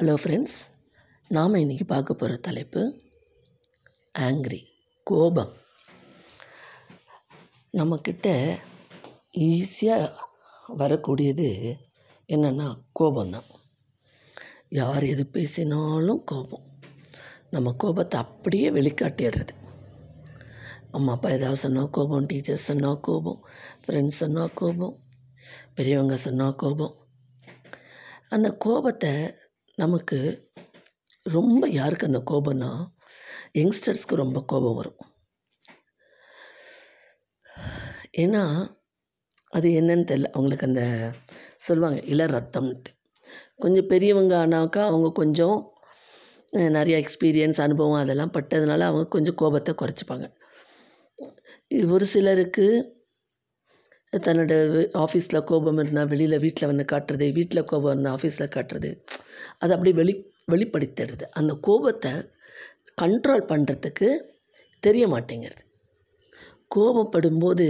Hello friends நாம் இன்றைக்கி பார்க்க போகிற தலைப்பு ஆங்க்ரி கோபம். நம்மக்கிட்ட ஈஸியாக வரக்கூடியது என்னென்னா கோபம்தான். யார் எது பேசினாலும் கோபம். நம்ம கோபத்தை அப்படியே வெளிக்காட்டிடுறது. அம்மா அப்பா ஏதாவது சொன்னால் கோபம் டீச்சர்ஸ் சொன்னால் கோபம் ஃப்ரெண்ட்ஸ் சொன்னால் கோபம் பெரியவங்க சொன்னால் கோபம். அந்த கோபத்தை நமக்கு ரொம்ப யாருக்கு அந்த கோபம்னா யங்ஸ்டர்ஸ்க்கு ரொம்ப கோபம் வரும். ஏன்னா அது என்னன்னு தெரில. அவங்களுக்கு அந்த சொல்லுவாங்க இள ரத்தம்ன்ட்டு. கொஞ்சம் பெரியவங்க ஆனாக்கா அவங்க கொஞ்சம் நிறையா எக்ஸ்பீரியன்ஸ் அனுபவம் அதெல்லாம் பட்டதுனால அவங்க கொஞ்சம் கோபத்தை குறைச்சிப்பாங்க. ஒரு சிலருக்கு தன்னோட ஆஃபீஸில் கோபம் இருந்தால் வெளியில் வீட்டில் வந்து காட்டுறது வீட்டில் கோபம் இருந்தால் ஆஃபீஸில் காட்டுறது அது அப்படியே வெளி வெளிப்படுத்திடுறது அந்த கோபத்தை கண்ட்ரோல் பண்ணுறதுக்கு தெரிய மாட்டேங்கிறது. கோபப்படும்போது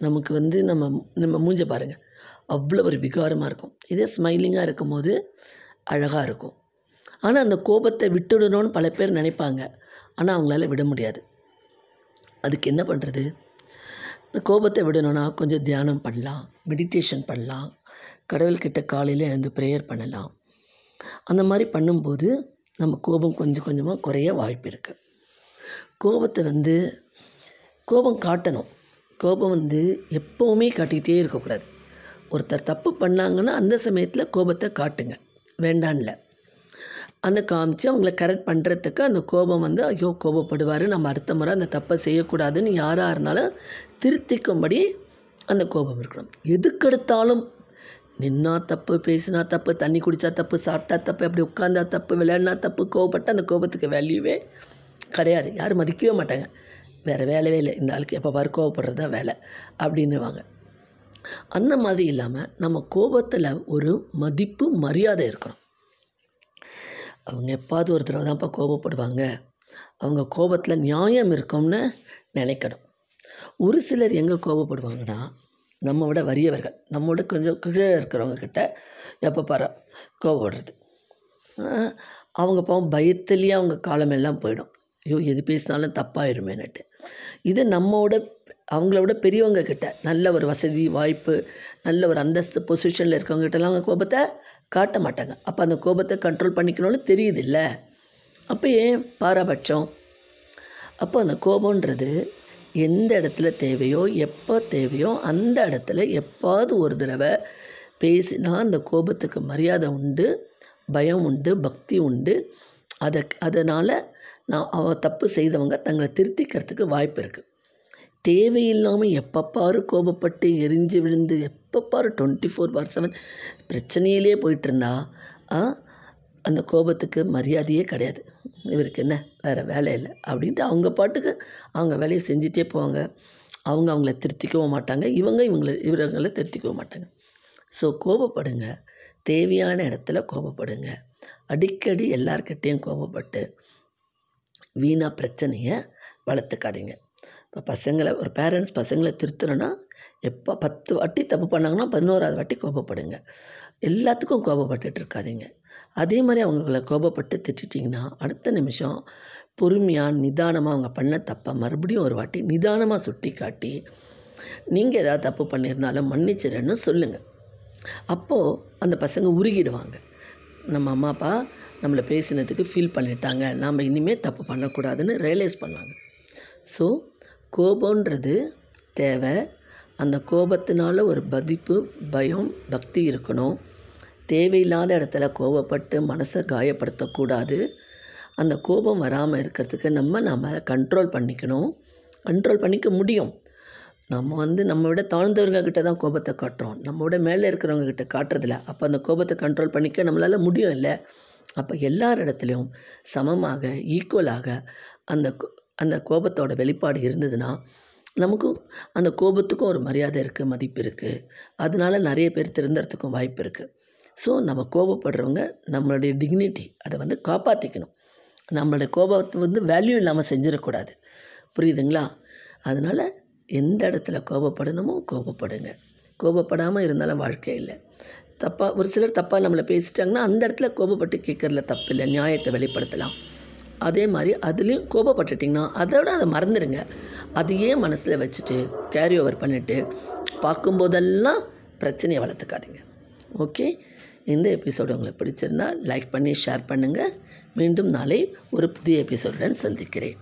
நமக்கு வந்து நம்ம நம்ம மூஞ்ச பாருங்கள் அவ்வளோ ஒரு விகாரமாக இருக்கும். இதே ஸ்மைலிங்காக இருக்கும்போது அழகாக இருக்கும். ஆனால் அந்த கோபத்தை விட்டுடணும்னு பல பேர் நினைப்பாங்க. ஆனால் அவங்களால விட முடியாது. அதுக்கு என்ன பண்ணுறது கோபத்தை விடணும்னா கொஞ்சம் தியானம் பண்ணலாம் மெடிடேஷன் பண்ணலாம் கடவுள்கிட்ட காலையில் எழுந்து ப்ரேயர் பண்ணலாம். அந்த மாதிரி பண்ணும்போது நம்ம கோபம் கொஞ்சம் கொஞ்சமாக குறைய வாய்ப்பு இருக்குது கோபத்தை வந்து கோபம் காட்டணும். கோபம் வந்து எப்போவுமே காட்டிக்கிட்டே இருக்கக்கூடாது. ஒருத்தர் தப்பு பண்ணாங்கன்னா அந்த சமயத்தில் கோபத்தை காட்டுங்க. வேண்டான்ல அந்த காமிச்சு அவங்கள கரெக்ட் பண்ணுறதுக்கு அந்த கோபம் வந்து ஐயோ கோபப்படுவார் நம்ம அடுத்த முறை அந்த தப்பை செய்யக்கூடாதுன்னு யாராக இருந்தாலும் திருத்திக்கும்படி அந்த கோபம் இருக்கணும். எதுக்கெடுத்தாலும் நின்னா தப்பு பேசினா தப்பு தண்ணி குடித்தா தப்பு சாப்பிட்டா தப்பு அப்படி உட்காந்தா தப்பு விளையாடினா தப்பு கோபப்பட்ட அந்த கோபத்துக்கு வேல்யூவே கிடையாது. யாரும் மதிக்கவே மாட்டாங்க. வேறு வேலையே இல்லை. இந்த ஆளுக்கு எப்போ பாரு கோவப்படுறது தான் வேலை அப்படின்னுவாங்க. அந்த மாதிரி இல்லாமல் நம்ம கோபத்தில் ஒரு மதிப்பு மரியாதை இருக்கணும். அவங்க எப்பாவது ஒரு தடவை தான்ப்பா கோபப்படுவாங்க. அவங்க கோபத்தில் நியாயம் இருக்கும்னு நினைக்கணும். ஒரு சிலர் எங்கே கோபப்படுவாங்கன்னா நம்ம விட வறியவர்கள். நம்மோட கொஞ்சம் கீழே இருக்கிறவங்கக்கிட்ட எப்போ பாரு கோபப்படுறது. அவங்க பாவம் பயத்துலேயே அவங்க காலமெல்லாம் போயிடும். ஐயோ எது பேசினாலும் தப்பாயிருமேனுட்டு இது நம்மோட அவங்கள விட பெரியவங்க கிட்ட நல்ல ஒரு வசதி வாய்ப்பு நல்ல ஒரு அந்தஸ்து பொசிஷனில் இருக்கவங்க கிட்டலாம் அவங்க கோபத்தை காட்ட மாட்டாங்க அப்போ அந்த கோபத்தை கண்ட்ரோல் பண்ணிக்கணும்னு தெரியுதில்ல. அப்போ ஏன்? பாரபட்சம். அப்போ அந்த கோபன்றது எந்த இடத்துல தேவையோ எப்போ தேவையோ அந்த இடத்துல எப்பாவது ஒரு தடவை பேசினா அந்த கோபத்துக்கு மரியாதை உண்டு பயம் உண்டு பக்தி உண்டு. அதை அதனால் நான் அவ தப்பு செய்தவங்க தங்களை திருத்திக்கிறதுக்கு வாய்ப்பு இருக்குது தேவையில்லாமல் எப்போ கோபப்பட்டு எரிஞ்சு விழுந்து எப்போ பாரு டுவெண்ட்டி ஃபோர் பார் செவன் பிரச்சனையிலே போயிட்டுருந்தா ஆ, அந்த கோபத்துக்கு மரியாதையே கிடையாது. இவருக்கு என்ன? வேறு வேலை இல்லை. அப்படின்ட்டு அவங்க பாட்டுக்கு அவங்க வேலையை செஞ்சிட்டே போவாங்க. அவங்க அவங்கள திருத்திக்கவும் மாட்டாங்க. இவங்க இவங்கள இவங்களை திருத்திக்கவும் மாட்டாங்க. ஸோ கோபப்படுங்க. தேவையான இடத்துல கோபப்படுங்க. அடிக்கடி எல்லார்கிட்டேயும் கோபப்பட்டு வீணாக பிரச்சனையை வளர்த்துக்காதீங்க. இப்போ பசங்களை ஒரு பேரண்ட்ஸ் பசங்களை திருத்தணும்னா எப்போ பத்து வாட்டி தப்பு பண்ணாங்கன்னா பதினோராவது வாட்டி கோபப்படுங்க. எல்லாத்துக்கும் கோபப்பட்டுட்டு இருக்காதீங்க. அதே மாதிரி அவங்கள கோபப்பட்டு திட்டிட்டிங்கன்னா அடுத்த நிமிஷம் பொறுமையாக நிதானமாக அவங்க பண்ண தப்பை மறுபடியும் ஒரு வாட்டி நிதானமாக சுட்டி காட்டி நீங்கள் ஏதாவது தப்பு பண்ணியிருந்தாலும் மன்னிச்சிடன்னு சொல்லுங்கள் அப்போது அந்த பசங்க உருகிடுவாங்க. நம்ம அம்மா அப்பா நம்மளை பேசினதுக்கு ஃபீல் பண்ணிட்டாங்க. நாம் இனிமேல் தப்பு பண்ணக்கூடாதுன்னு ரியலைஸ் பண்ணுவாங்க. ஸோ கோபன்றது தேவை. அந்த கோபத்தினால ஒரு மதிப்பு பயம் பக்தி இருக்கணும். தேவையில்லாத இடத்துல கோபப்பட்டு மனசை காயப்படுத்தக்கூடாது. அந்த கோபம் வராமல் இருக்கிறதுக்கு நம்ம நம்ம கண்ட்ரோல் பண்ணிக்கணும். கண்ட்ரோல் பண்ணிக்க முடியும். நம்ம வந்து நம்ம விட தாழ்ந்தவங்க தான் கோபத்தை காட்டுறோம். நம்ம விட மேலே இருக்கிறவங்கக்கிட்ட காட்டுறதில்ல. அப்போ அந்த கோபத்தை கண்ட்ரோல் பண்ணிக்க நம்மளால் முடியும் இல்லை? அப்போ எல்லார் இடத்துலையும் சமமாக ஈக்குவலாக அந்த அந்த கோபத்தோட வெளிப்பாடு இருந்ததுன்னா நமக்கும் அந்த கோபத்துக்கும் ஒரு மரியாதை இருக்குது மதிப்பு இருக்குது அதனால நிறைய பேர் திருந்துறதுக்கும் வாய்ப்பு இருக்குது ஸோ நம்ம கோபப்படுறவங்க நம்மளுடைய டிக்னிட்டி அதை வந்து காப்பாற்றிக்கணும் நம்மளுடைய கோபத்தை வந்து வேல்யூ இல்லாமல் செஞ்சிடக்கூடாது. புரியுதுங்களா? அதனால் எந்த இடத்துல கோபப்படணுமோ கோபப்படுங்க. கோபப்படாமல் இருந்தாலும் வாழ்க்கை இல்லை. தப்பாக ஒரு சிலர் தப்பாக நம்மளை பேசிட்டாங்கன்னா அந்த இடத்துல கோபப்பட்டு கேட்குறதுல தப்பு இல்லை நியாயத்தை வெளிப்படுத்தலாம். அதே மாதிரி அதுலேயும் கோபப்பட்டுட்டிங்கன்னா அதோட அதை மறந்துடுங்க. அதையே மனசில் வச்சுட்டு கேரி ஓவர் பண்ணிவிட்டு பார்க்கும்போதெல்லாம் பிரச்சனையை வளர்த்துக்காதீங்க. ஓகே இந்த எபிசோடு உங்களுக்கு பிடிச்சிருந்தா லைக் பண்ணி ஷேர் பண்ணுங்கள் மீண்டும் நாளை ஒரு புதிய எபிசோடுடன் சந்திக்கிறேன்.